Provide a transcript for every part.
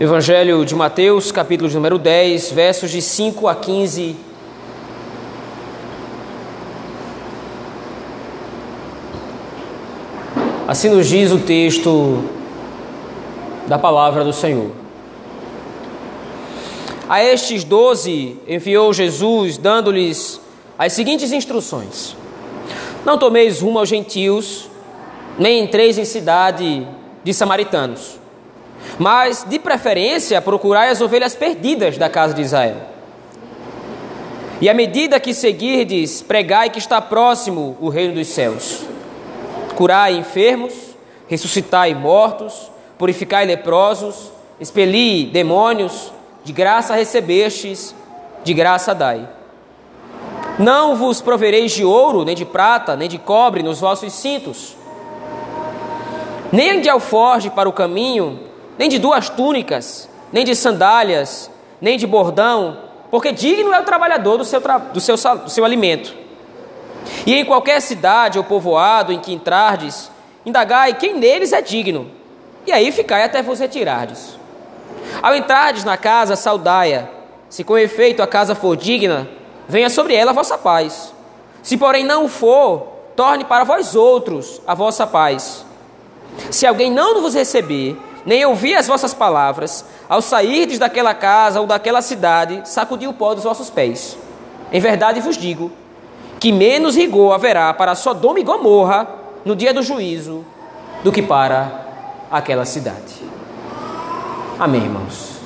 Evangelho de Mateus, capítulo de número 10, versos de 5 a 15. Assim nos diz o texto da palavra do Senhor. A estes doze enviou Jesus, dando-lhes as seguintes instruções: Não tomeis rumo aos gentios, nem entreis em cidade de samaritanos mas, de preferência, procurai as ovelhas perdidas da casa de Israel. E à medida que seguirdes, pregai que está próximo o reino dos céus. Curai enfermos, ressuscitai mortos, purificai leprosos, expeli demônios, de graça recebestes, de graça dai. Não vos provereis de ouro, nem de prata, nem de cobre nos vossos cintos, nem de alforge para o caminho, nem de duas túnicas, nem de sandálias, nem de bordão, porque digno é o trabalhador do seu, do seu, do seu alimento. E em qualquer cidade ou povoado em que entrardes, indagai quem neles é digno, e aí ficai até vos retirardes. Ao entrardes na casa, saudai-a. Se com efeito a casa for digna, venha sobre ela a vossa paz. Se porém não for, torne para vós outros a vossa paz. Se alguém não vos receber, nem ouvir as vossas palavras, ao sairdes daquela casa ou daquela cidade, sacudi o pó dos vossos pés. Em verdade vos digo que menos rigor haverá para Sodoma e Gomorra no dia do juízo do que para aquela cidade. Amém, irmãos.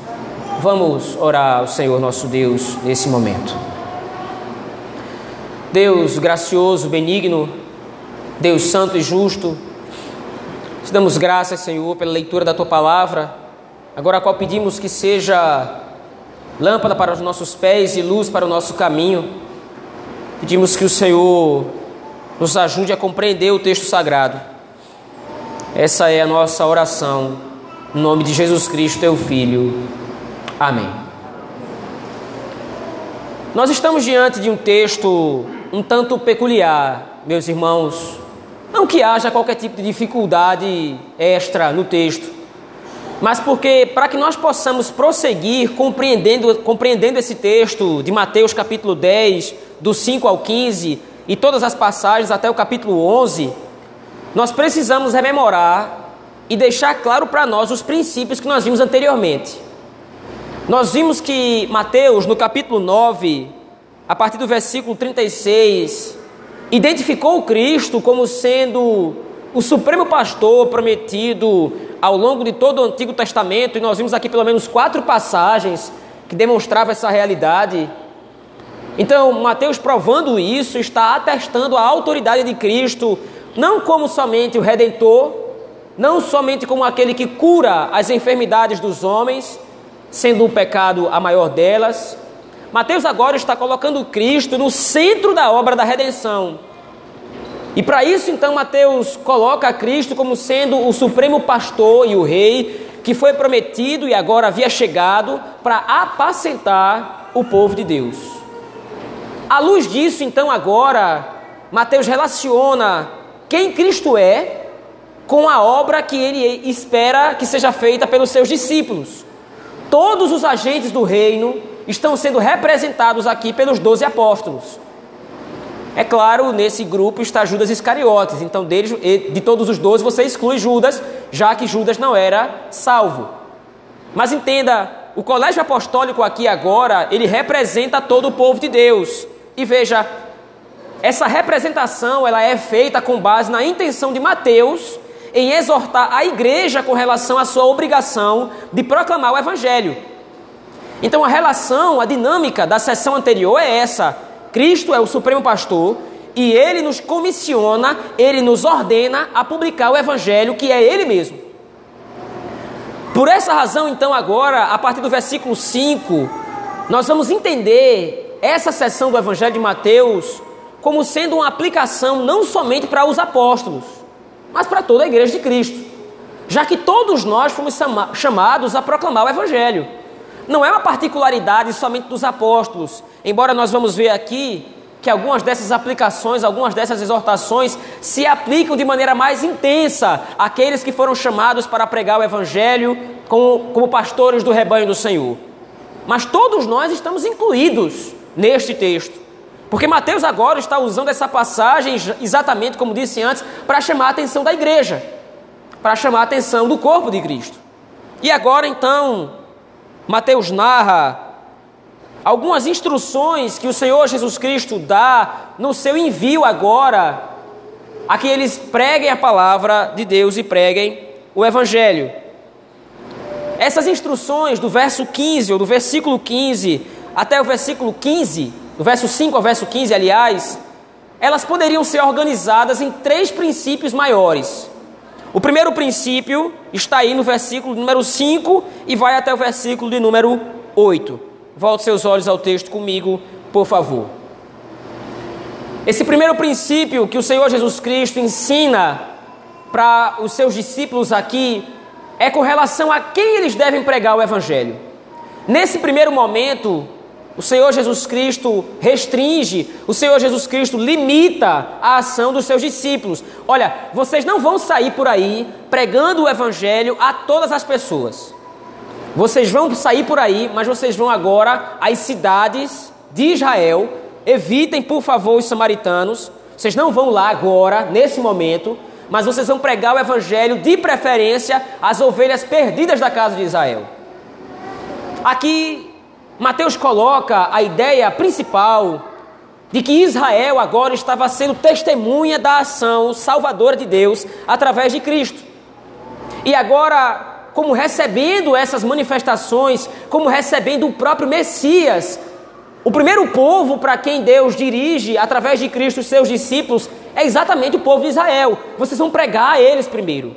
Vamos orar ao Senhor nosso Deus nesse momento. Deus gracioso, benigno, Deus santo e justo, te damos graças, Senhor, pela leitura da tua palavra, agora a qual pedimos que seja lâmpada para os nossos pés e luz para o nosso caminho. Pedimos que o Senhor nos ajude a compreender o texto sagrado. Essa é a nossa oração, em nome de Jesus Cristo, teu Filho. Amém. Nós estamos diante de um texto um tanto peculiar, meus irmãos, não que haja qualquer tipo de dificuldade extra no texto, mas porque para que nós possamos prosseguir compreendendo, compreendendo esse texto de Mateus capítulo 10, do 5 ao 15 e todas as passagens até o capítulo 11, nós precisamos rememorar e deixar claro para nós os princípios que nós vimos anteriormente. Nós vimos que Mateus, no capítulo 9, a partir do versículo 36 identificou Cristo como sendo o supremo pastor prometido ao longo de todo o Antigo Testamento, e nós vimos aqui pelo menos quatro passagens que demonstravam essa realidade. Então, Mateus provando isso, está atestando a autoridade de Cristo, não como somente o redentor, não somente como aquele que cura as enfermidades dos homens, sendo o pecado a maior delas, Mateus agora está colocando Cristo no centro da obra da redenção. E para isso, então, Mateus coloca Cristo como sendo o supremo pastor e o rei que foi prometido e agora havia chegado para apacentar o povo de Deus. À luz disso, então, agora, Mateus relaciona quem Cristo é com a obra que ele espera que seja feita pelos seus discípulos. Todos os agentes do reino estão sendo representados aqui pelos doze apóstolos. É claro, nesse grupo está Judas Iscariotes, então deles, de todos os doze você exclui Judas, já que Judas não era salvo. Mas entenda, o colégio apostólico aqui agora, ele representa todo o povo de Deus. E veja, essa representação ela é feita com base na intenção de Mateus em exortar a igreja com relação à sua obrigação de proclamar o evangelho. Então a relação, a dinâmica da sessão anterior é essa. Cristo é o supremo pastor e ele nos comissiona, ele nos ordena a publicar o evangelho que é ele mesmo. Por essa razão, então, agora, a partir do versículo 5, nós vamos entender essa seção do evangelho de Mateus como sendo uma aplicação não somente para os apóstolos, mas para toda a igreja de Cristo. Já que todos nós fomos chamados a proclamar o evangelho. Não é uma particularidade somente dos apóstolos, embora nós vamos ver aqui que algumas dessas aplicações, algumas dessas exortações se aplicam de maneira mais intensa àqueles que foram chamados para pregar o Evangelho como, como pastores do rebanho do Senhor. Mas todos nós estamos incluídos neste texto. Porque Mateus agora está usando essa passagem, exatamente como disse antes, para chamar a atenção da igreja, para chamar a atenção do corpo de Cristo. E agora então, Mateus narra algumas instruções que o Senhor Jesus Cristo dá no seu envio agora, a que eles preguem a palavra de Deus e preguem o Evangelho. Essas instruções do verso 15, ou do versículo 15 até o versículo 15, do verso 5 ao verso 15, aliás, elas poderiam ser organizadas em três princípios maiores. O primeiro princípio está aí no versículo número 5 e vai até o versículo de número 8. Volte seus olhos ao texto comigo, por favor. Esse primeiro princípio que o Senhor Jesus Cristo ensina para os seus discípulos aqui é com relação a quem eles devem pregar o Evangelho. Nesse primeiro momento, o Senhor Jesus Cristo restringe, o Senhor Jesus Cristo limita a ação dos seus discípulos. Olha, vocês não vão sair por aí pregando o Evangelho a todas as pessoas. Vocês vão sair por aí, mas vocês vão agora às cidades de Israel. Evitem, por favor, os samaritanos. Vocês não vão lá agora, nesse momento, mas vocês vão pregar o Evangelho de preferência às ovelhas perdidas da casa de Israel. Aqui Mateus coloca a ideia principal de que Israel agora estava sendo testemunha da ação salvadora de Deus através de Cristo. E agora, como recebendo essas manifestações, como recebendo o próprio Messias, o primeiro povo para quem Deus dirige através de Cristo os seus discípulos é exatamente o povo de Israel. Vocês vão pregar a eles primeiro.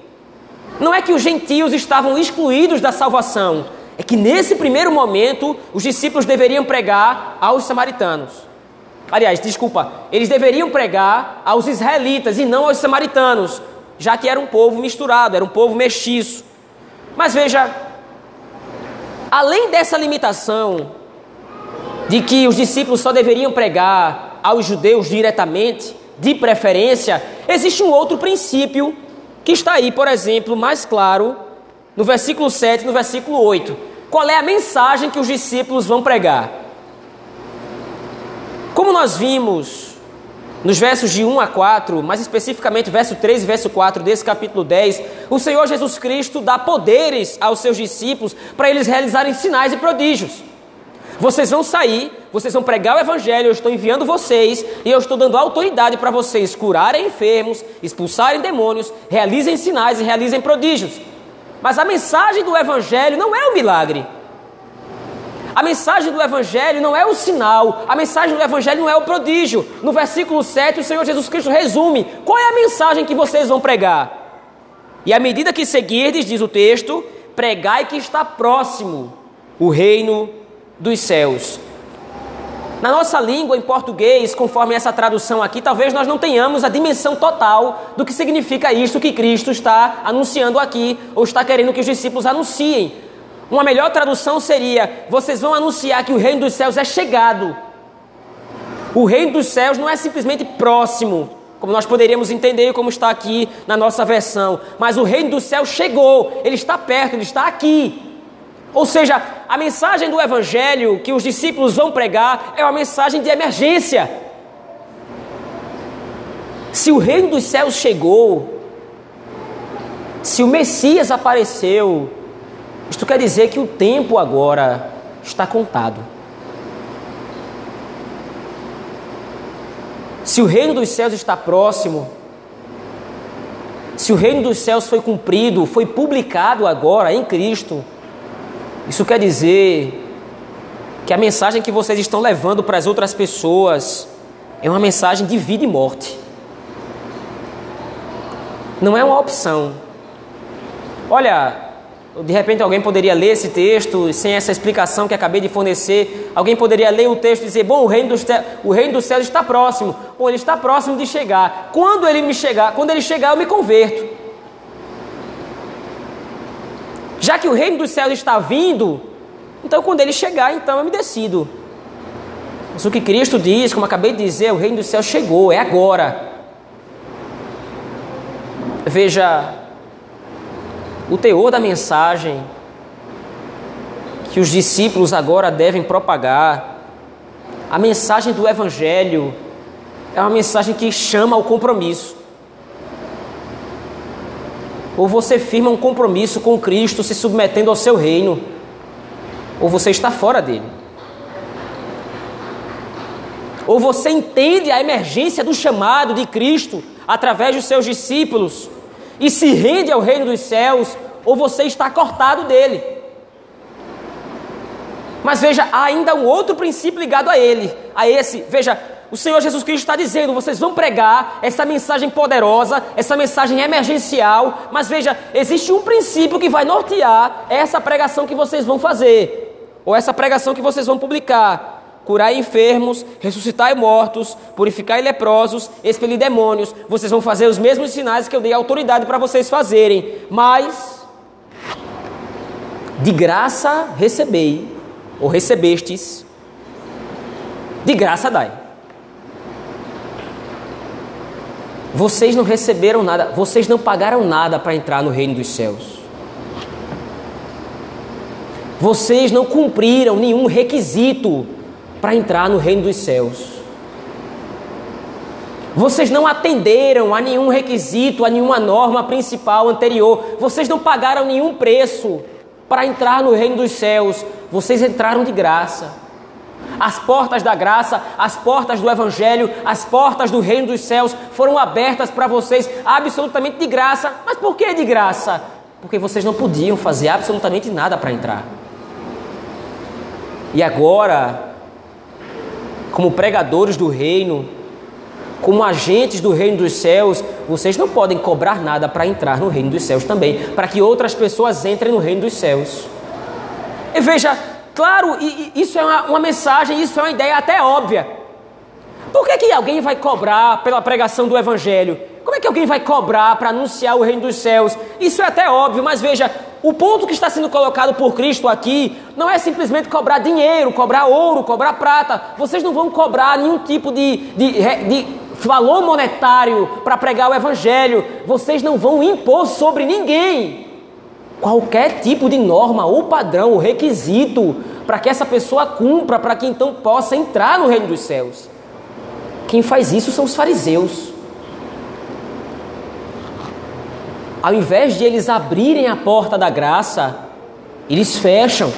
Não é que os gentios estavam excluídos da salvação, é que nesse primeiro momento os discípulos deveriam pregar aos samaritanos. Aliás, desculpa, eles deveriam pregar aos israelitas e não aos samaritanos, já que era um povo misturado, era um povo mestiço. Mas veja, além dessa limitação de que os discípulos só deveriam pregar aos judeus diretamente, de preferência, existe um outro princípio que está aí, por exemplo, mais claro no versículo 7 e no versículo 8. Qual é a mensagem que os discípulos vão pregar? Como nós vimos nos versos de 1 a 4, mais especificamente verso 3 e verso 4 desse capítulo 10, o Senhor Jesus Cristo dá poderes aos seus discípulos para eles realizarem sinais e prodígios. Vocês vão sair, vocês vão pregar o evangelho, eu estou enviando vocês e eu estou dando autoridade para vocês curarem enfermos, expulsarem demônios, realizem sinais e realizem prodígios. Mas a mensagem do Evangelho não é o milagre. A mensagem do Evangelho não é o sinal, a mensagem do Evangelho não é o prodígio. No versículo 7, o Senhor Jesus Cristo resume: qual é a mensagem que vocês vão pregar? E à medida que seguirdes, diz o texto, pregai que está próximo o reino dos céus. Na nossa língua, em português, conforme essa tradução aqui, talvez nós não tenhamos a dimensão total do que significa isto que Cristo está anunciando aqui, ou está querendo que os discípulos anunciem. Uma melhor tradução seria: vocês vão anunciar que o reino dos céus é chegado. O reino dos céus não é simplesmente próximo, como nós poderíamos entender, como está aqui na nossa versão, mas o reino dos céus chegou, ele está perto, ele está aqui. Ou seja, a mensagem do Evangelho que os discípulos vão pregar é uma mensagem de emergência. Se o reino dos céus chegou, se o Messias apareceu, isto quer dizer que o tempo agora está contado. Se o reino dos céus está próximo, se o reino dos céus foi cumprido, foi publicado agora em Cristo, isso quer dizer que a mensagem que vocês estão levando para as outras pessoas é uma mensagem de vida e morte. Não é uma opção. Olha, de repente alguém poderia ler esse texto sem essa explicação que acabei de fornecer. Alguém poderia ler o texto e dizer: Bom, o reino, dos o reino dos céus está próximo. Bom, ele está próximo de chegar. Quando ele me chegar, quando ele chegar, eu me converto. Já que o reino dos céus está vindo, então quando ele chegar, então eu me decido. Mas o que Cristo diz, como acabei de dizer, o reino dos céus chegou, é agora. Veja, o teor da mensagem que os discípulos agora devem propagar. A mensagem do Evangelho é uma mensagem que chama ao compromisso. Ou você firma um compromisso com Cristo se submetendo ao seu reino, ou você está fora dele. Ou você entende a emergência do chamado de Cristo através dos seus discípulos e se rende ao reino dos céus, ou você está cortado dele. Mas veja, há ainda um outro princípio ligado a ele, a esse. Veja, o Senhor Jesus Cristo está dizendo: vocês vão pregar essa mensagem poderosa, essa mensagem emergencial, mas veja, existe um princípio que vai nortear essa pregação que vocês vão fazer, ou essa pregação que vocês vão publicar curar enfermos, ressuscitar mortos, purificar leprosos, expelir demônios. Vocês vão fazer os mesmos sinais que eu dei autoridade para vocês fazerem, mas de graça recebei, ou recebestes, de graça dai. Vocês não receberam nada, vocês não pagaram nada para entrar no reino dos céus. Vocês não cumpriram nenhum requisito para entrar no reino dos céus. Vocês não atenderam a nenhum requisito, a nenhuma norma principal anterior. Vocês não pagaram nenhum preço para entrar no reino dos céus. Vocês entraram de graça. As portas da graça, as portas do Evangelho, as portas do reino dos céus foram abertas para vocês absolutamente de graça. Mas por que de graça? Porque vocês não podiam fazer absolutamente nada para entrar. E agora, como pregadores do reino, como agentes do reino dos céus, vocês não podem cobrar nada para entrar no reino dos céus também, para que outras pessoas entrem no reino dos céus. E veja, claro, isso é uma, uma mensagem, isso é uma ideia até óbvia. Por que, que alguém vai cobrar pela pregação do evangelho? Como é que alguém vai cobrar para anunciar o reino dos céus? Isso é até óbvio, mas veja, o ponto que está sendo colocado por Cristo aqui não é simplesmente cobrar dinheiro, cobrar ouro, cobrar prata. Vocês não vão cobrar nenhum tipo de, de, de valor monetário para pregar o Evangelho. Vocês não vão impor sobre ninguém qualquer tipo de norma ou padrão ou requisito para que essa pessoa cumpra, para que então possa entrar no reino dos céus. Quem faz isso são os fariseus. ao invés de eles abrirem a porta da graça, eles fecham.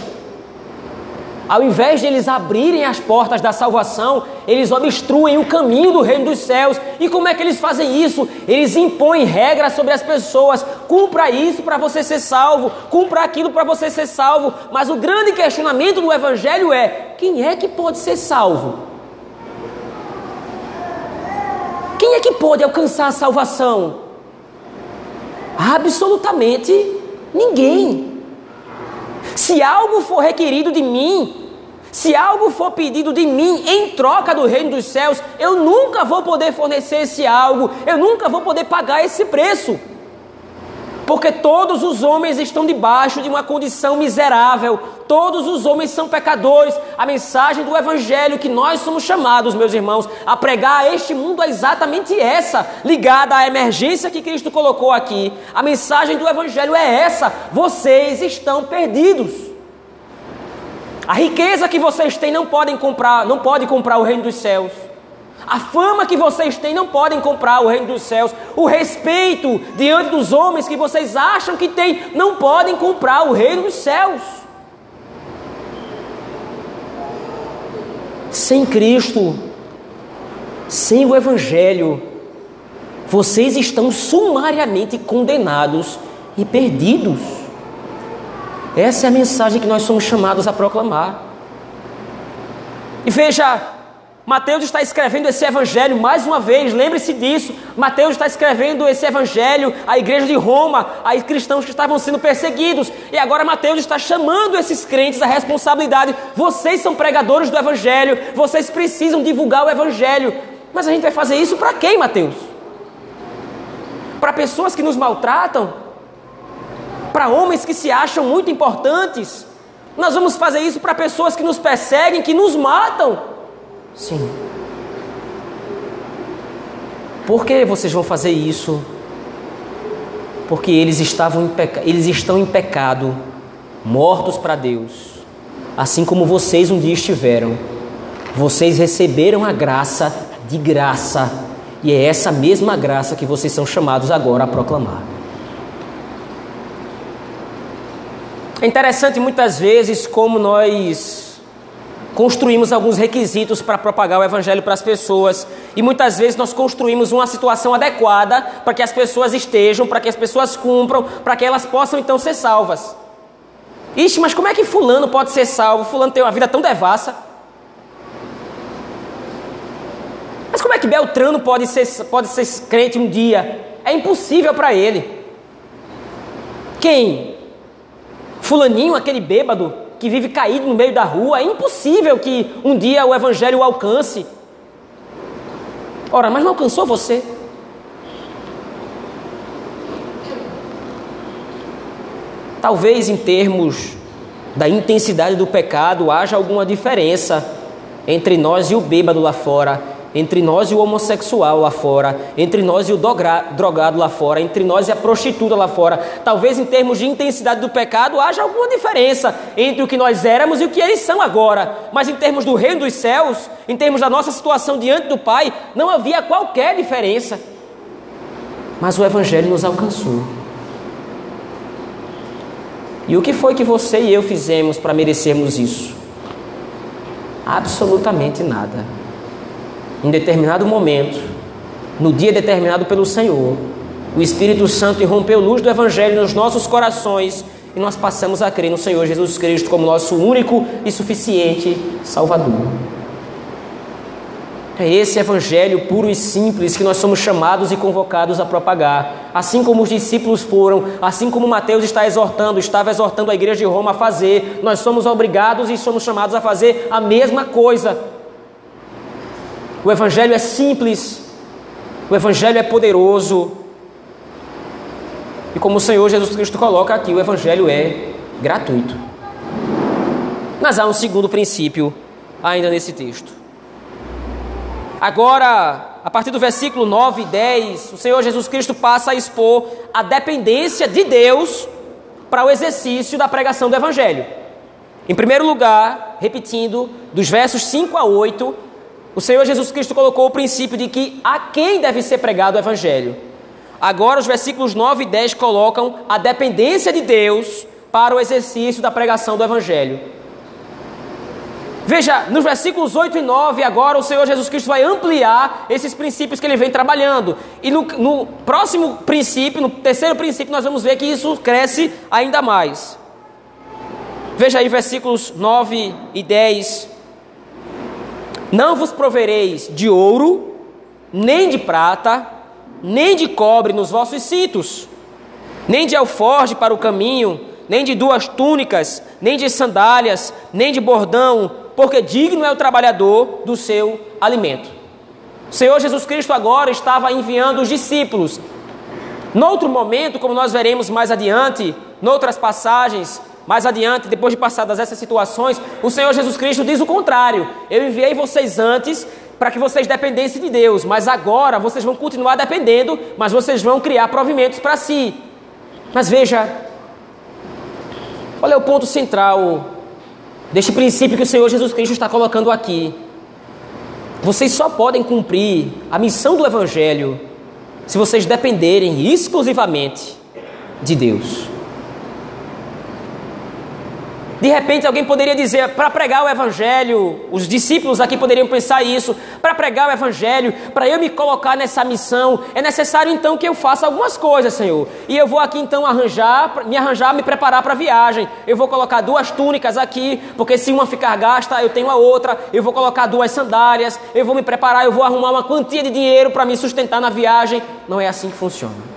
Ao invés de eles abrirem as portas da salvação, eles obstruem o caminho do reino dos céus. E como é que eles fazem isso? Eles impõem regras sobre as pessoas. Cumpra isso para você ser salvo, cumpra aquilo para você ser salvo. Mas o grande questionamento do evangelho é: quem é que pode ser salvo? Quem é que pode alcançar a salvação? Absolutamente ninguém. Se algo for requerido de mim, se algo for pedido de mim em troca do reino dos céus, eu nunca vou poder fornecer esse algo, eu nunca vou poder pagar esse preço porque todos os homens estão debaixo de uma condição miserável, todos os homens são pecadores. A mensagem do Evangelho que nós somos chamados, meus irmãos, a pregar a este mundo é exatamente essa, ligada à emergência que Cristo colocou aqui. A mensagem do Evangelho é essa: vocês estão perdidos. A riqueza que vocês têm não podem comprar, não pode comprar o reino dos céus. A fama que vocês têm não podem comprar o reino dos céus. O respeito diante dos homens que vocês acham que têm não podem comprar o reino dos céus. Sem Cristo, sem o Evangelho, vocês estão sumariamente condenados e perdidos. Essa é a mensagem que nós somos chamados a proclamar. E veja, Mateus está escrevendo esse evangelho mais uma vez, lembre-se disso. Mateus está escrevendo esse evangelho à igreja de Roma, a cristãos que estavam sendo perseguidos. E agora Mateus está chamando esses crentes à responsabilidade. Vocês são pregadores do evangelho, vocês precisam divulgar o evangelho. Mas a gente vai fazer isso para quem, Mateus? Para pessoas que nos maltratam? Para homens que se acham muito importantes? Nós vamos fazer isso para pessoas que nos perseguem, que nos matam? Sim. Por que vocês vão fazer isso? Porque eles estavam em peca... eles estão em pecado, mortos para Deus. assim como vocês um dia estiveram. Vocês receberam a graça de graça, e é essa mesma graça que vocês são chamados agora a proclamar. É interessante muitas vezes como nós construímos alguns requisitos para propagar o evangelho para as pessoas e muitas vezes nós construímos uma situação adequada para que as pessoas estejam, para que as pessoas cumpram, para que elas possam então ser salvas. Ixi, mas como é que fulano pode ser salvo? Fulano tem uma vida tão devassa. Mas como é que Beltrano pode ser, pode ser crente um dia? É impossível para ele. Quem? Fulaninho, aquele bêbado que vive caído no meio da rua, é impossível que um dia o evangelho o alcance. Ora, mas não alcançou você? Talvez em termos da intensidade do pecado haja alguma diferença entre nós e o bêbado lá fora, entre nós e o homossexual lá fora, entre nós e o drogado lá fora, entre nós e a prostituta lá fora. Talvez em termos de intensidade do pecado haja alguma diferença entre o que nós éramos e o que eles são agora, mas em termos do reino dos céus, em termos da nossa situação diante do Pai, não havia qualquer diferença. Mas o Evangelho nos alcançou. E o que foi que você e eu fizemos para merecermos isso? Absolutamente nada em determinado momento, no dia determinado pelo Senhor, o Espírito Santo irrompeu luz do Evangelho nos nossos corações e nós passamos a crer no Senhor Jesus Cristo como nosso único e suficiente Salvador. É esse evangelho puro e simples que nós somos chamados e convocados a propagar. Assim como os discípulos foram, assim como Mateus está exortando, estava exortando a igreja de Roma a fazer, nós somos obrigados e somos chamados a fazer a mesma coisa. O Evangelho é simples, o Evangelho é poderoso. E como o Senhor Jesus Cristo coloca aqui, o Evangelho é gratuito. Mas há um segundo princípio ainda nesse texto. Agora, a partir do versículo 9 e 10, o Senhor Jesus Cristo passa a expor a dependência de Deus para o exercício da pregação do Evangelho. Em primeiro lugar, repetindo, dos versos 5 a 8, o Senhor Jesus Cristo colocou o princípio de que a quem deve ser pregado o Evangelho. Agora, os versículos 9 e 10 colocam a dependência de Deus para o exercício da pregação do Evangelho. Veja, nos versículos 8 e 9, agora o Senhor Jesus Cristo vai ampliar esses princípios que ele vem trabalhando. E no, no próximo princípio, no terceiro princípio, nós vamos ver que isso cresce ainda mais. Veja aí versículos 9 e 10. Não vos provereis de ouro, nem de prata, nem de cobre nos vossos cintos, nem de alforge para o caminho, nem de duas túnicas, nem de sandálias, nem de bordão, porque digno é o trabalhador do seu alimento. O Senhor Jesus Cristo agora estava enviando os discípulos. Noutro momento, como nós veremos mais adiante, noutras passagens, mais adiante, depois de passadas essas situações, o Senhor Jesus Cristo diz o contrário: Eu enviei vocês antes para que vocês dependessem de Deus, mas agora vocês vão continuar dependendo, mas vocês vão criar provimentos para si. Mas veja, qual é o ponto central deste princípio que o Senhor Jesus Cristo está colocando aqui? Vocês só podem cumprir a missão do Evangelho se vocês dependerem exclusivamente de Deus. De repente alguém poderia dizer, para pregar o Evangelho, os discípulos aqui poderiam pensar isso, para pregar o Evangelho, para eu me colocar nessa missão, é necessário então que eu faça algumas coisas, Senhor. E eu vou aqui então arranjar, me arranjar, me preparar para a viagem. Eu vou colocar duas túnicas aqui, porque se uma ficar gasta, eu tenho a outra. Eu vou colocar duas sandálias, eu vou me preparar, eu vou arrumar uma quantia de dinheiro para me sustentar na viagem. Não é assim que funciona.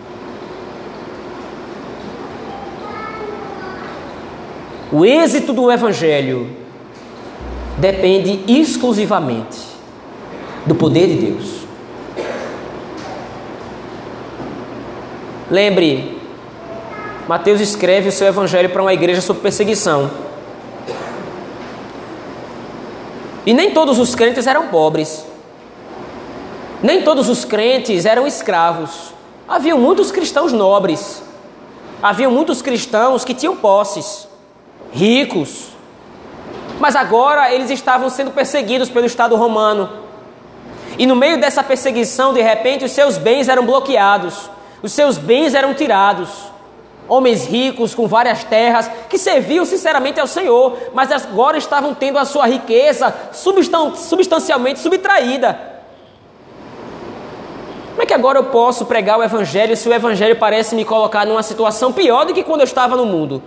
O êxito do Evangelho depende exclusivamente do poder de Deus. Lembre, Mateus escreve o seu Evangelho para uma igreja sob perseguição. E nem todos os crentes eram pobres. Nem todos os crentes eram escravos. Havia muitos cristãos nobres. Havia muitos cristãos que tinham posses ricos. Mas agora eles estavam sendo perseguidos pelo Estado romano. E no meio dessa perseguição, de repente, os seus bens eram bloqueados, os seus bens eram tirados. Homens ricos com várias terras que serviam sinceramente ao Senhor, mas agora estavam tendo a sua riqueza substancialmente subtraída. Como é que agora eu posso pregar o Evangelho se o Evangelho parece me colocar numa situação pior do que quando eu estava no mundo?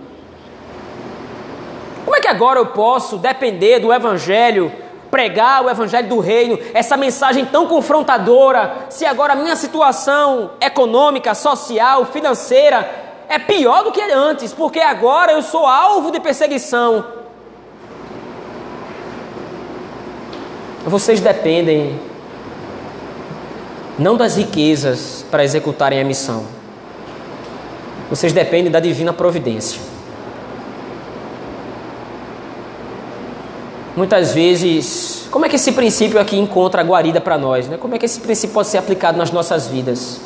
Que agora eu posso depender do Evangelho, pregar o Evangelho do Reino, essa mensagem tão confrontadora, se agora a minha situação econômica, social, financeira é pior do que antes, porque agora eu sou alvo de perseguição? Vocês dependem não das riquezas para executarem a missão. Vocês dependem da divina providência. Muitas vezes, como é que esse princípio aqui encontra a guarida para nós? Né? Como é que esse princípio pode ser aplicado nas nossas vidas?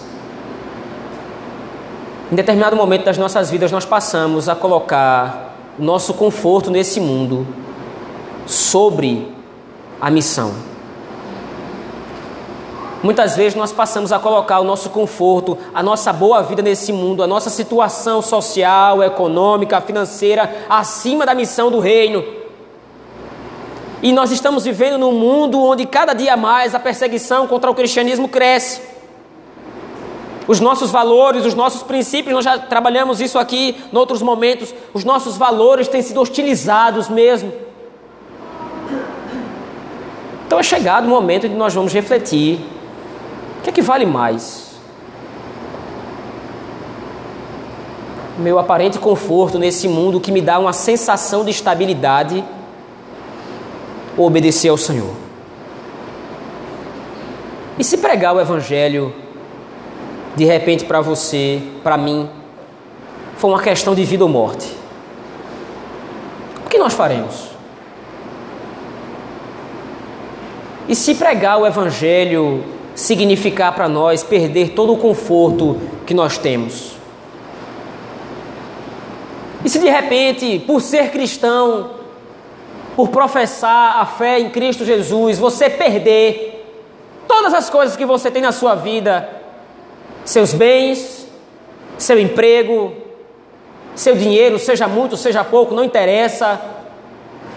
Em determinado momento das nossas vidas, nós passamos a colocar o nosso conforto nesse mundo sobre a missão. Muitas vezes nós passamos a colocar o nosso conforto, a nossa boa vida nesse mundo, a nossa situação social, econômica, financeira, acima da missão do reino. E nós estamos vivendo num mundo onde cada dia mais a perseguição contra o cristianismo cresce. Os nossos valores, os nossos princípios, nós já trabalhamos isso aqui em outros momentos, os nossos valores têm sido hostilizados mesmo. Então é chegado o momento de nós vamos refletir o que é que vale mais? Meu aparente conforto nesse mundo que me dá uma sensação de estabilidade obedecer ao Senhor? E se pregar o Evangelho, de repente para você, para mim, for uma questão de vida ou morte? O que nós faremos? E se pregar o Evangelho significar para nós perder todo o conforto que nós temos. E se de repente, por ser cristão, por professar a fé em Cristo Jesus, você perder todas as coisas que você tem na sua vida, seus bens, seu emprego, seu dinheiro, seja muito, seja pouco, não interessa.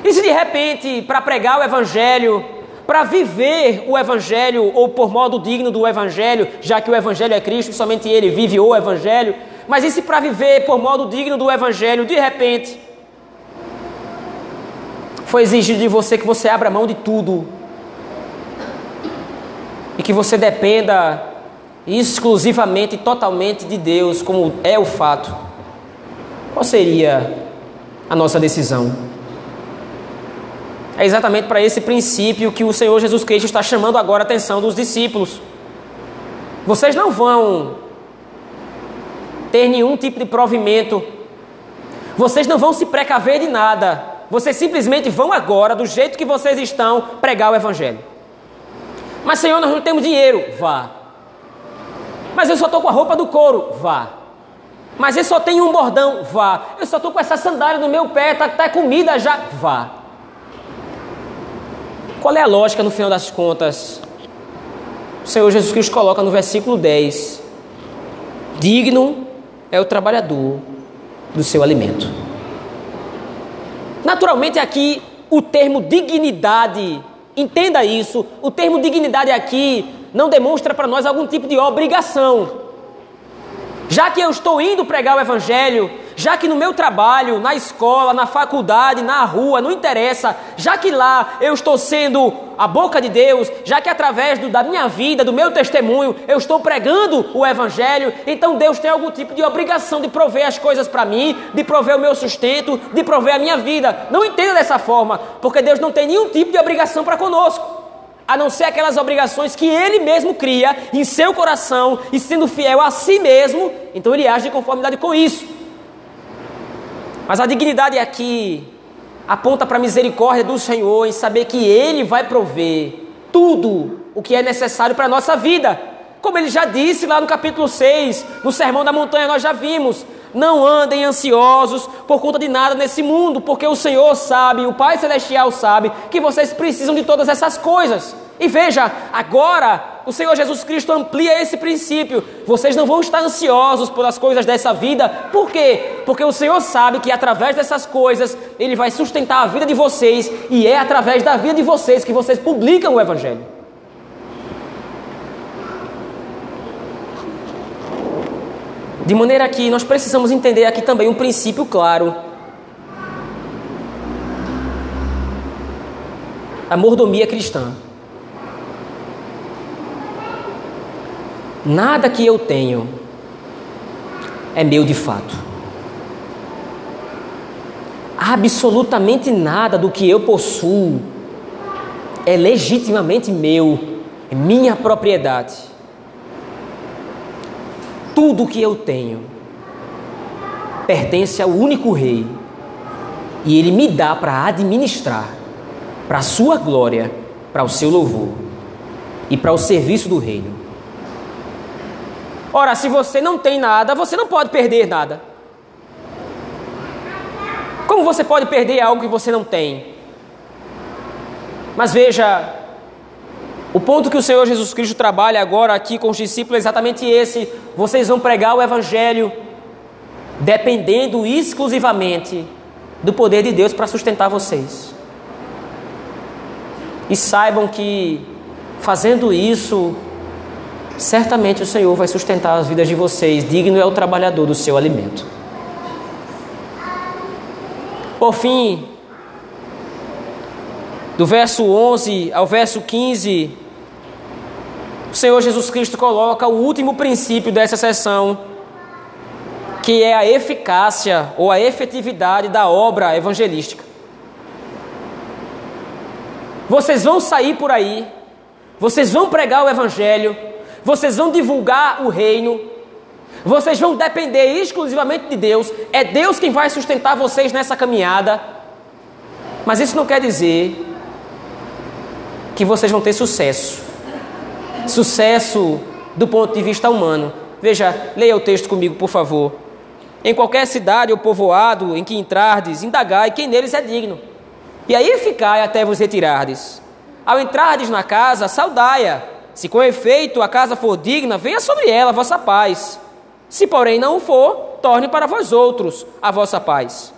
E se de repente, para pregar o Evangelho, para viver o Evangelho, ou por modo digno do Evangelho, já que o Evangelho é Cristo, somente Ele vive o Evangelho, mas e se para viver por modo digno do Evangelho, de repente, foi exigido de você que você abra mão de tudo e que você dependa exclusivamente, totalmente de Deus, como é o fato, qual seria a nossa decisão? É exatamente para esse princípio que o Senhor Jesus Cristo está chamando agora a atenção dos discípulos. Vocês não vão ter nenhum tipo de provimento, vocês não vão se precaver de nada, vocês simplesmente vão agora, do jeito que vocês estão, pregar o Evangelho. Mas, Senhor, nós não temos dinheiro. Vá. Mas eu só estou com a roupa do couro. Vá. Mas eu só tenho um bordão. Vá. Eu só estou com essa sandália no meu pé. Está tá comida já. Vá. Qual é a lógica no final das contas? O Senhor Jesus Cristo coloca no versículo 10: Digno é o trabalhador do seu alimento. Naturalmente, aqui o termo dignidade, entenda isso, o termo dignidade aqui não demonstra para nós algum tipo de obrigação. Já que eu estou indo pregar o Evangelho, já que no meu trabalho, na escola, na faculdade, na rua, não interessa, já que lá eu estou sendo a boca de Deus, já que através do, da minha vida, do meu testemunho, eu estou pregando o Evangelho, então Deus tem algum tipo de obrigação de prover as coisas para mim, de prover o meu sustento, de prover a minha vida. Não entenda dessa forma, porque Deus não tem nenhum tipo de obrigação para conosco a não ser aquelas obrigações que ele mesmo cria em seu coração e sendo fiel a si mesmo, então ele age de conformidade com isso. Mas a dignidade aqui aponta para a misericórdia do Senhor em saber que Ele vai prover tudo o que é necessário para a nossa vida. Como ele já disse lá no capítulo 6, no Sermão da Montanha, nós já vimos. Não andem ansiosos por conta de nada nesse mundo, porque o Senhor sabe, o Pai Celestial sabe, que vocês precisam de todas essas coisas. E veja, agora o Senhor Jesus Cristo amplia esse princípio. Vocês não vão estar ansiosos pelas coisas dessa vida. Por quê? Porque o Senhor sabe que através dessas coisas Ele vai sustentar a vida de vocês e é através da vida de vocês que vocês publicam o Evangelho. De maneira que nós precisamos entender aqui também um princípio claro. A mordomia cristã. Nada que eu tenho é meu de fato. Absolutamente nada do que eu possuo é legitimamente meu, é minha propriedade. Tudo que eu tenho pertence ao único Rei e Ele me dá para administrar, para a Sua glória, para o seu louvor e para o serviço do Reino. Ora, se você não tem nada, você não pode perder nada. Como você pode perder algo que você não tem? Mas veja, o ponto que o Senhor Jesus Cristo trabalha agora aqui com os discípulos é exatamente esse: vocês vão pregar o Evangelho dependendo exclusivamente do poder de Deus para sustentar vocês. E saibam que fazendo isso, certamente o Senhor vai sustentar as vidas de vocês, digno é o trabalhador do seu alimento. Por fim, do verso 11 ao verso 15, o Senhor Jesus Cristo coloca o último princípio dessa sessão, que é a eficácia ou a efetividade da obra evangelística. Vocês vão sair por aí, vocês vão pregar o evangelho, vocês vão divulgar o reino, vocês vão depender exclusivamente de Deus, é Deus quem vai sustentar vocês nessa caminhada. Mas isso não quer dizer que vocês vão ter sucesso. Sucesso do ponto de vista humano. Veja, leia o texto comigo, por favor. Em qualquer cidade ou povoado em que entrardes, indagai quem neles é digno. E aí ficai até vos retirardes. Ao entrardes na casa, saudai-a se com efeito a casa for digna, venha sobre ela a vossa paz. Se porém não for, torne para vós outros a vossa paz.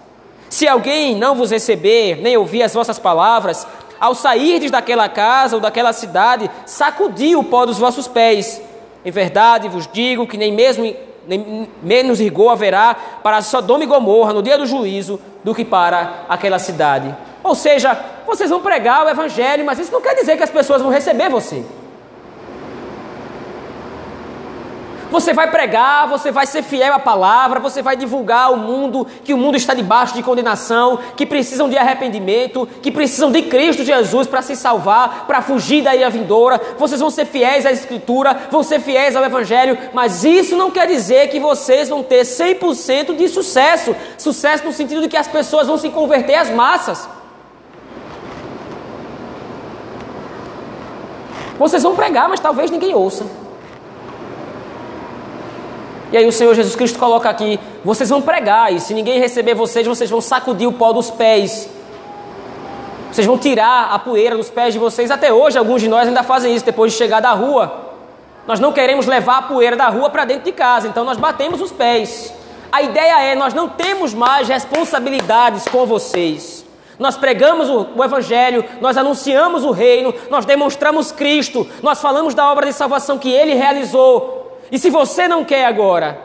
Se alguém não vos receber, nem ouvir as vossas palavras, ao sairdes daquela casa ou daquela cidade, sacudi o pó dos vossos pés. Em verdade vos digo que nem mesmo nem menos rigor haverá para Sodoma e Gomorra no dia do juízo do que para aquela cidade. Ou seja, vocês vão pregar o evangelho, mas isso não quer dizer que as pessoas vão receber você. Você vai pregar, você vai ser fiel à palavra, você vai divulgar ao mundo que o mundo está debaixo de condenação, que precisam de arrependimento, que precisam de Cristo Jesus para se salvar, para fugir da ira vindoura. Vocês vão ser fiéis à Escritura, vão ser fiéis ao Evangelho, mas isso não quer dizer que vocês vão ter 100% de sucesso. Sucesso no sentido de que as pessoas vão se converter às massas. Vocês vão pregar, mas talvez ninguém ouça. E aí o Senhor Jesus Cristo coloca aqui: vocês vão pregar, e se ninguém receber vocês, vocês vão sacudir o pó dos pés. Vocês vão tirar a poeira dos pés de vocês. Até hoje, alguns de nós ainda fazem isso depois de chegar da rua. Nós não queremos levar a poeira da rua para dentro de casa, então nós batemos os pés. A ideia é: nós não temos mais responsabilidades com vocês. Nós pregamos o, o, Evangelho, nós anunciamos o Reino, nós demonstramos Cristo, nós falamos da obra de salvação que Ele realizou. E se você não quer agora,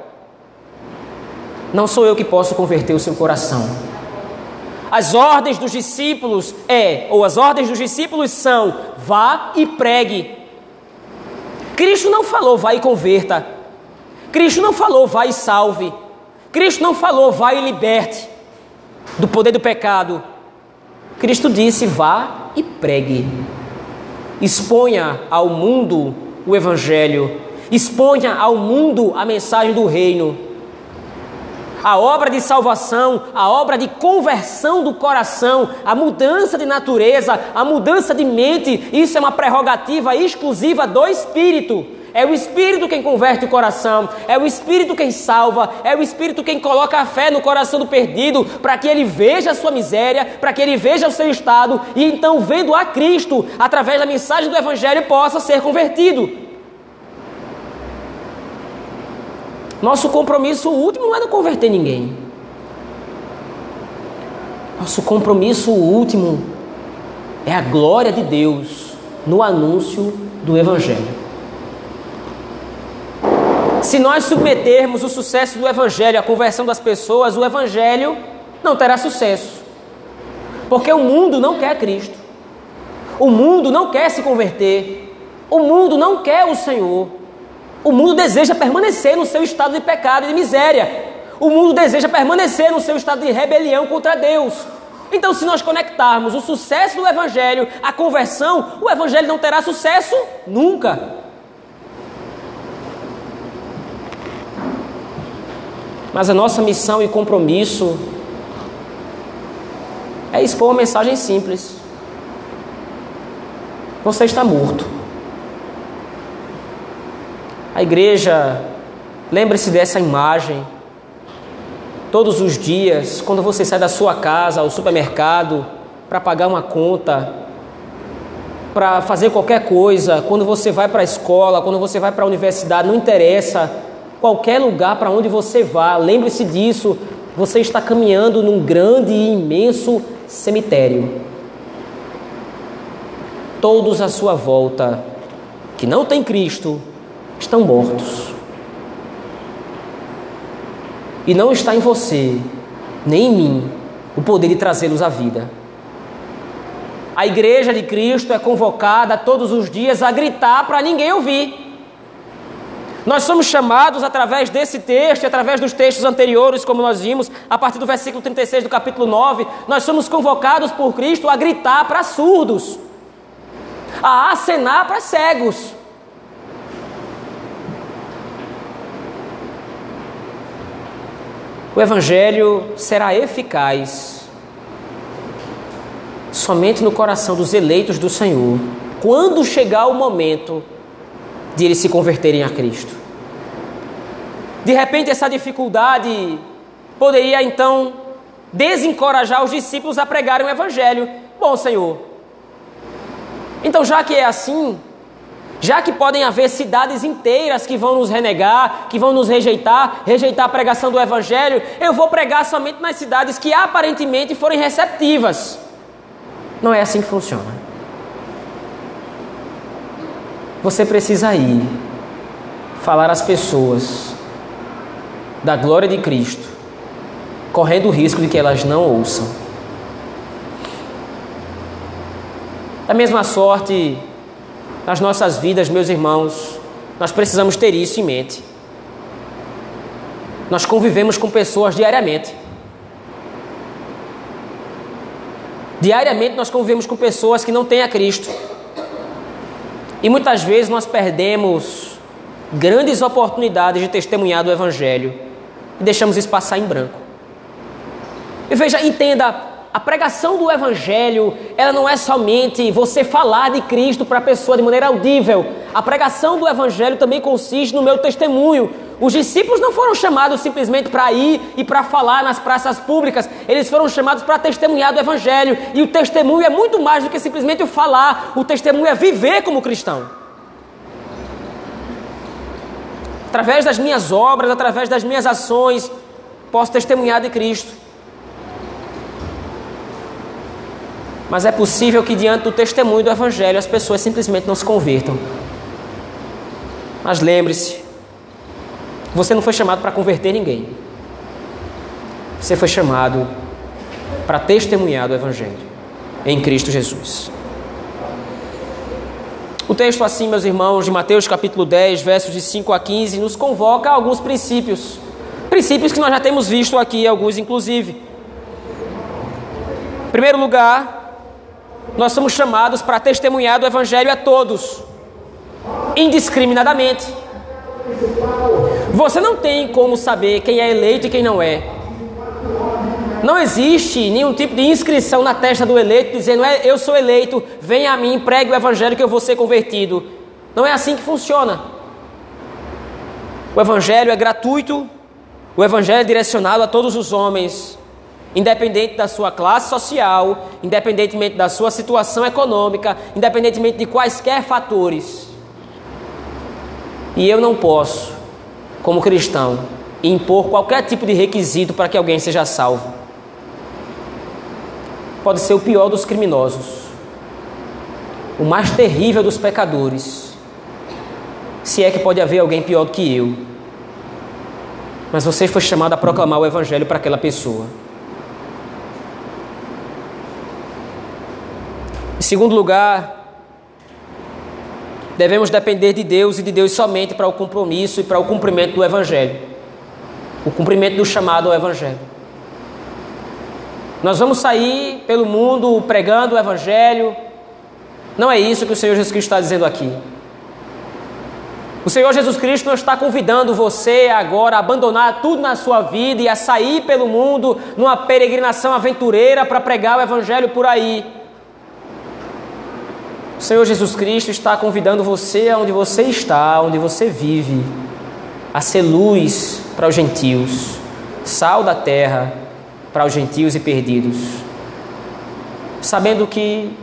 não sou eu que posso converter o seu coração. As ordens dos discípulos é, ou as ordens dos discípulos são: vá e pregue. Cristo não falou vá e converta. Cristo não falou vá e salve. Cristo não falou vá e liberte do poder do pecado. Cristo disse vá e pregue. Exponha ao mundo o evangelho Exponha ao mundo a mensagem do reino. A obra de salvação, a obra de conversão do coração, a mudança de natureza, a mudança de mente, isso é uma prerrogativa exclusiva do Espírito. É o Espírito quem converte o coração, é o Espírito quem salva, é o Espírito quem coloca a fé no coração do perdido, para que ele veja a sua miséria, para que ele veja o seu estado e então, vendo a Cristo, através da mensagem do Evangelho, possa ser convertido. Nosso compromisso último não é não converter ninguém. Nosso compromisso último é a glória de Deus no anúncio do Evangelho. Se nós submetermos o sucesso do Evangelho à conversão das pessoas, o Evangelho não terá sucesso. Porque o mundo não quer Cristo. O mundo não quer se converter. O mundo não quer o Senhor. O mundo deseja permanecer no seu estado de pecado e de miséria. O mundo deseja permanecer no seu estado de rebelião contra Deus. Então, se nós conectarmos o sucesso do Evangelho à conversão, o Evangelho não terá sucesso nunca. Mas a nossa missão e compromisso é expor uma mensagem simples. Você está morto. A igreja, lembre-se dessa imagem todos os dias, quando você sai da sua casa ao supermercado para pagar uma conta, para fazer qualquer coisa, quando você vai para a escola, quando você vai para a universidade, não interessa qualquer lugar para onde você vá, lembre-se disso, você está caminhando num grande e imenso cemitério. Todos à sua volta que não tem Cristo estão mortos. E não está em você, nem em mim, o poder de trazê-los à vida. A igreja de Cristo é convocada todos os dias a gritar para ninguém ouvir. Nós somos chamados através desse texto e através dos textos anteriores, como nós vimos, a partir do versículo 36 do capítulo 9, nós somos convocados por Cristo a gritar para surdos, a acenar para cegos. O Evangelho será eficaz somente no coração dos eleitos do Senhor, quando chegar o momento de eles se converterem a Cristo. De repente, essa dificuldade poderia então desencorajar os discípulos a pregarem o Evangelho. Bom, Senhor, então já que é assim, já que podem haver cidades inteiras que vão nos renegar, que vão nos rejeitar, rejeitar a pregação do Evangelho, eu vou pregar somente nas cidades que aparentemente forem receptivas. Não é assim que funciona. Você precisa ir falar às pessoas da glória de Cristo, correndo o risco de que elas não ouçam. Da mesma sorte, nas nossas vidas, meus irmãos, nós precisamos ter isso em mente. Nós convivemos com pessoas diariamente. Diariamente nós convivemos com pessoas que não têm a Cristo. E muitas vezes nós perdemos grandes oportunidades de testemunhar do Evangelho e deixamos isso passar em branco. E veja, entenda, a pregação do Evangelho, ela não é somente você falar de Cristo para a pessoa de maneira audível. A pregação do Evangelho também consiste no meu testemunho. Os discípulos não foram chamados simplesmente para ir e para falar nas praças públicas, eles foram chamados para testemunhar do Evangelho. E o testemunho é muito mais do que simplesmente o falar, o testemunho é viver como cristão. Através das minhas obras, através das minhas ações, posso testemunhar de Cristo. Mas é possível que, diante do testemunho do Evangelho, as pessoas simplesmente não se convertam. Mas lembre-se, você não foi chamado para converter ninguém. Você foi chamado para testemunhar do Evangelho em Cristo Jesus. O texto, assim, meus irmãos, de Mateus capítulo 10, versos de 5 a 15, nos convoca a alguns princípios. Princípios que nós já temos visto aqui, alguns inclusive. Em primeiro lugar, nós somos chamados para testemunhar do Evangelho a todos, indiscriminadamente. Você não tem como saber quem é eleito e quem não é. Não existe nenhum tipo de inscrição na testa do eleito dizendo: é, Eu sou eleito, venha a mim, pregue o Evangelho que eu vou ser convertido. Não é assim que funciona. O Evangelho é gratuito, o Evangelho é direcionado a todos os homens, independente da sua classe social, independentemente da sua situação econômica, independentemente de quaisquer fatores. E eu não posso, como cristão, impor qualquer tipo de requisito para que alguém seja salvo. Pode ser o pior dos criminosos, o mais terrível dos pecadores, se é que pode haver alguém pior do que eu. Mas você foi chamado a proclamar o Evangelho para aquela pessoa. Em segundo lugar, devemos depender de Deus e de Deus somente para o compromisso e para o cumprimento do Evangelho o cumprimento do chamado ao Evangelho. Nós vamos sair pelo mundo pregando o Evangelho. Não é isso que o Senhor Jesus Cristo está dizendo aqui. O Senhor Jesus Cristo não está convidando você agora a abandonar tudo na sua vida e a sair pelo mundo numa peregrinação aventureira para pregar o Evangelho por aí. O Senhor Jesus Cristo está convidando você aonde você está, onde você vive, a ser luz para os gentios, sal da terra para os gentios e perdidos, sabendo que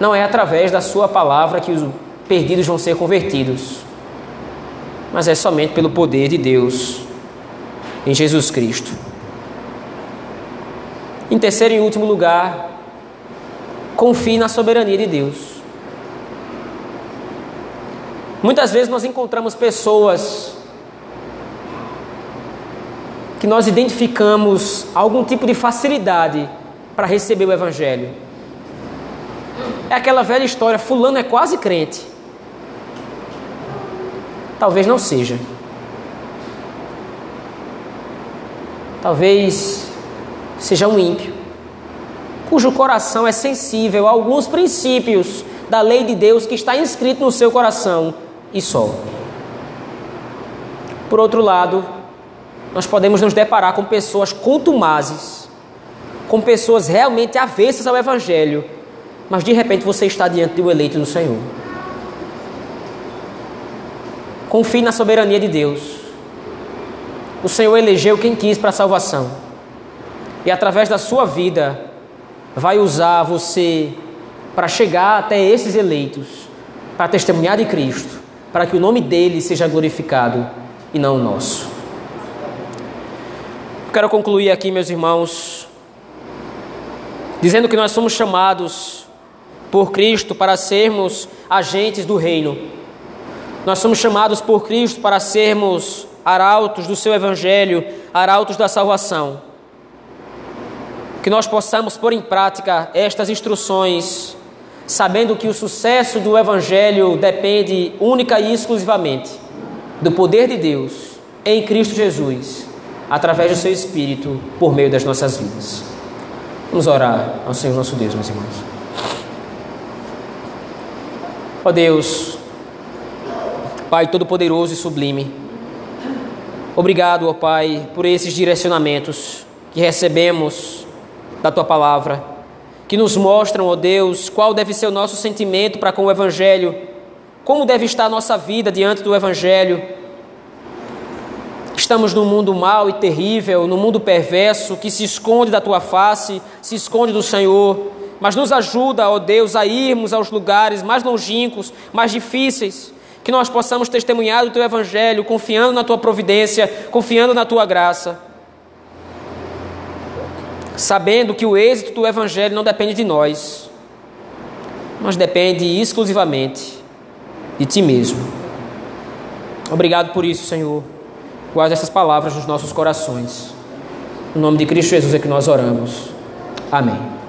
não é através da Sua palavra que os perdidos vão ser convertidos, mas é somente pelo poder de Deus em Jesus Cristo. Em terceiro e último lugar, confie na soberania de Deus. Muitas vezes nós encontramos pessoas que nós identificamos algum tipo de facilidade para receber o Evangelho. É aquela velha história: Fulano é quase crente. Talvez não seja. Talvez seja um ímpio, cujo coração é sensível a alguns princípios da lei de Deus que está inscrito no seu coração e só. Por outro lado, nós podemos nos deparar com pessoas contumazes, com pessoas realmente avessas ao Evangelho, mas de repente você está diante do eleito do Senhor. Confie na soberania de Deus. O Senhor elegeu quem quis para a salvação, e através da sua vida, vai usar você para chegar até esses eleitos, para testemunhar de Cristo, para que o nome dele seja glorificado e não o nosso. Quero concluir aqui, meus irmãos, dizendo que nós somos chamados por Cristo para sermos agentes do reino. Nós somos chamados por Cristo para sermos arautos do seu evangelho, arautos da salvação. Que nós possamos pôr em prática estas instruções, sabendo que o sucesso do evangelho depende única e exclusivamente do poder de Deus em Cristo Jesus através do seu Espírito, por meio das nossas vidas. Vamos orar ao Senhor nosso Deus, meus irmãos. Ó Deus, Pai Todo-Poderoso e Sublime, obrigado, ó Pai, por esses direcionamentos que recebemos da Tua palavra, que nos mostram, ó Deus, qual deve ser o nosso sentimento para com o Evangelho, como deve estar a nossa vida diante do Evangelho Estamos num mundo mau e terrível, num mundo perverso que se esconde da tua face, se esconde do Senhor. Mas nos ajuda, ó Deus, a irmos aos lugares mais longínquos, mais difíceis, que nós possamos testemunhar o teu evangelho, confiando na tua providência, confiando na tua graça. Sabendo que o êxito do evangelho não depende de nós, mas depende exclusivamente de ti mesmo. Obrigado por isso, Senhor. Guarde essas palavras nos nossos corações. No nome de Cristo Jesus é que nós oramos. Amém.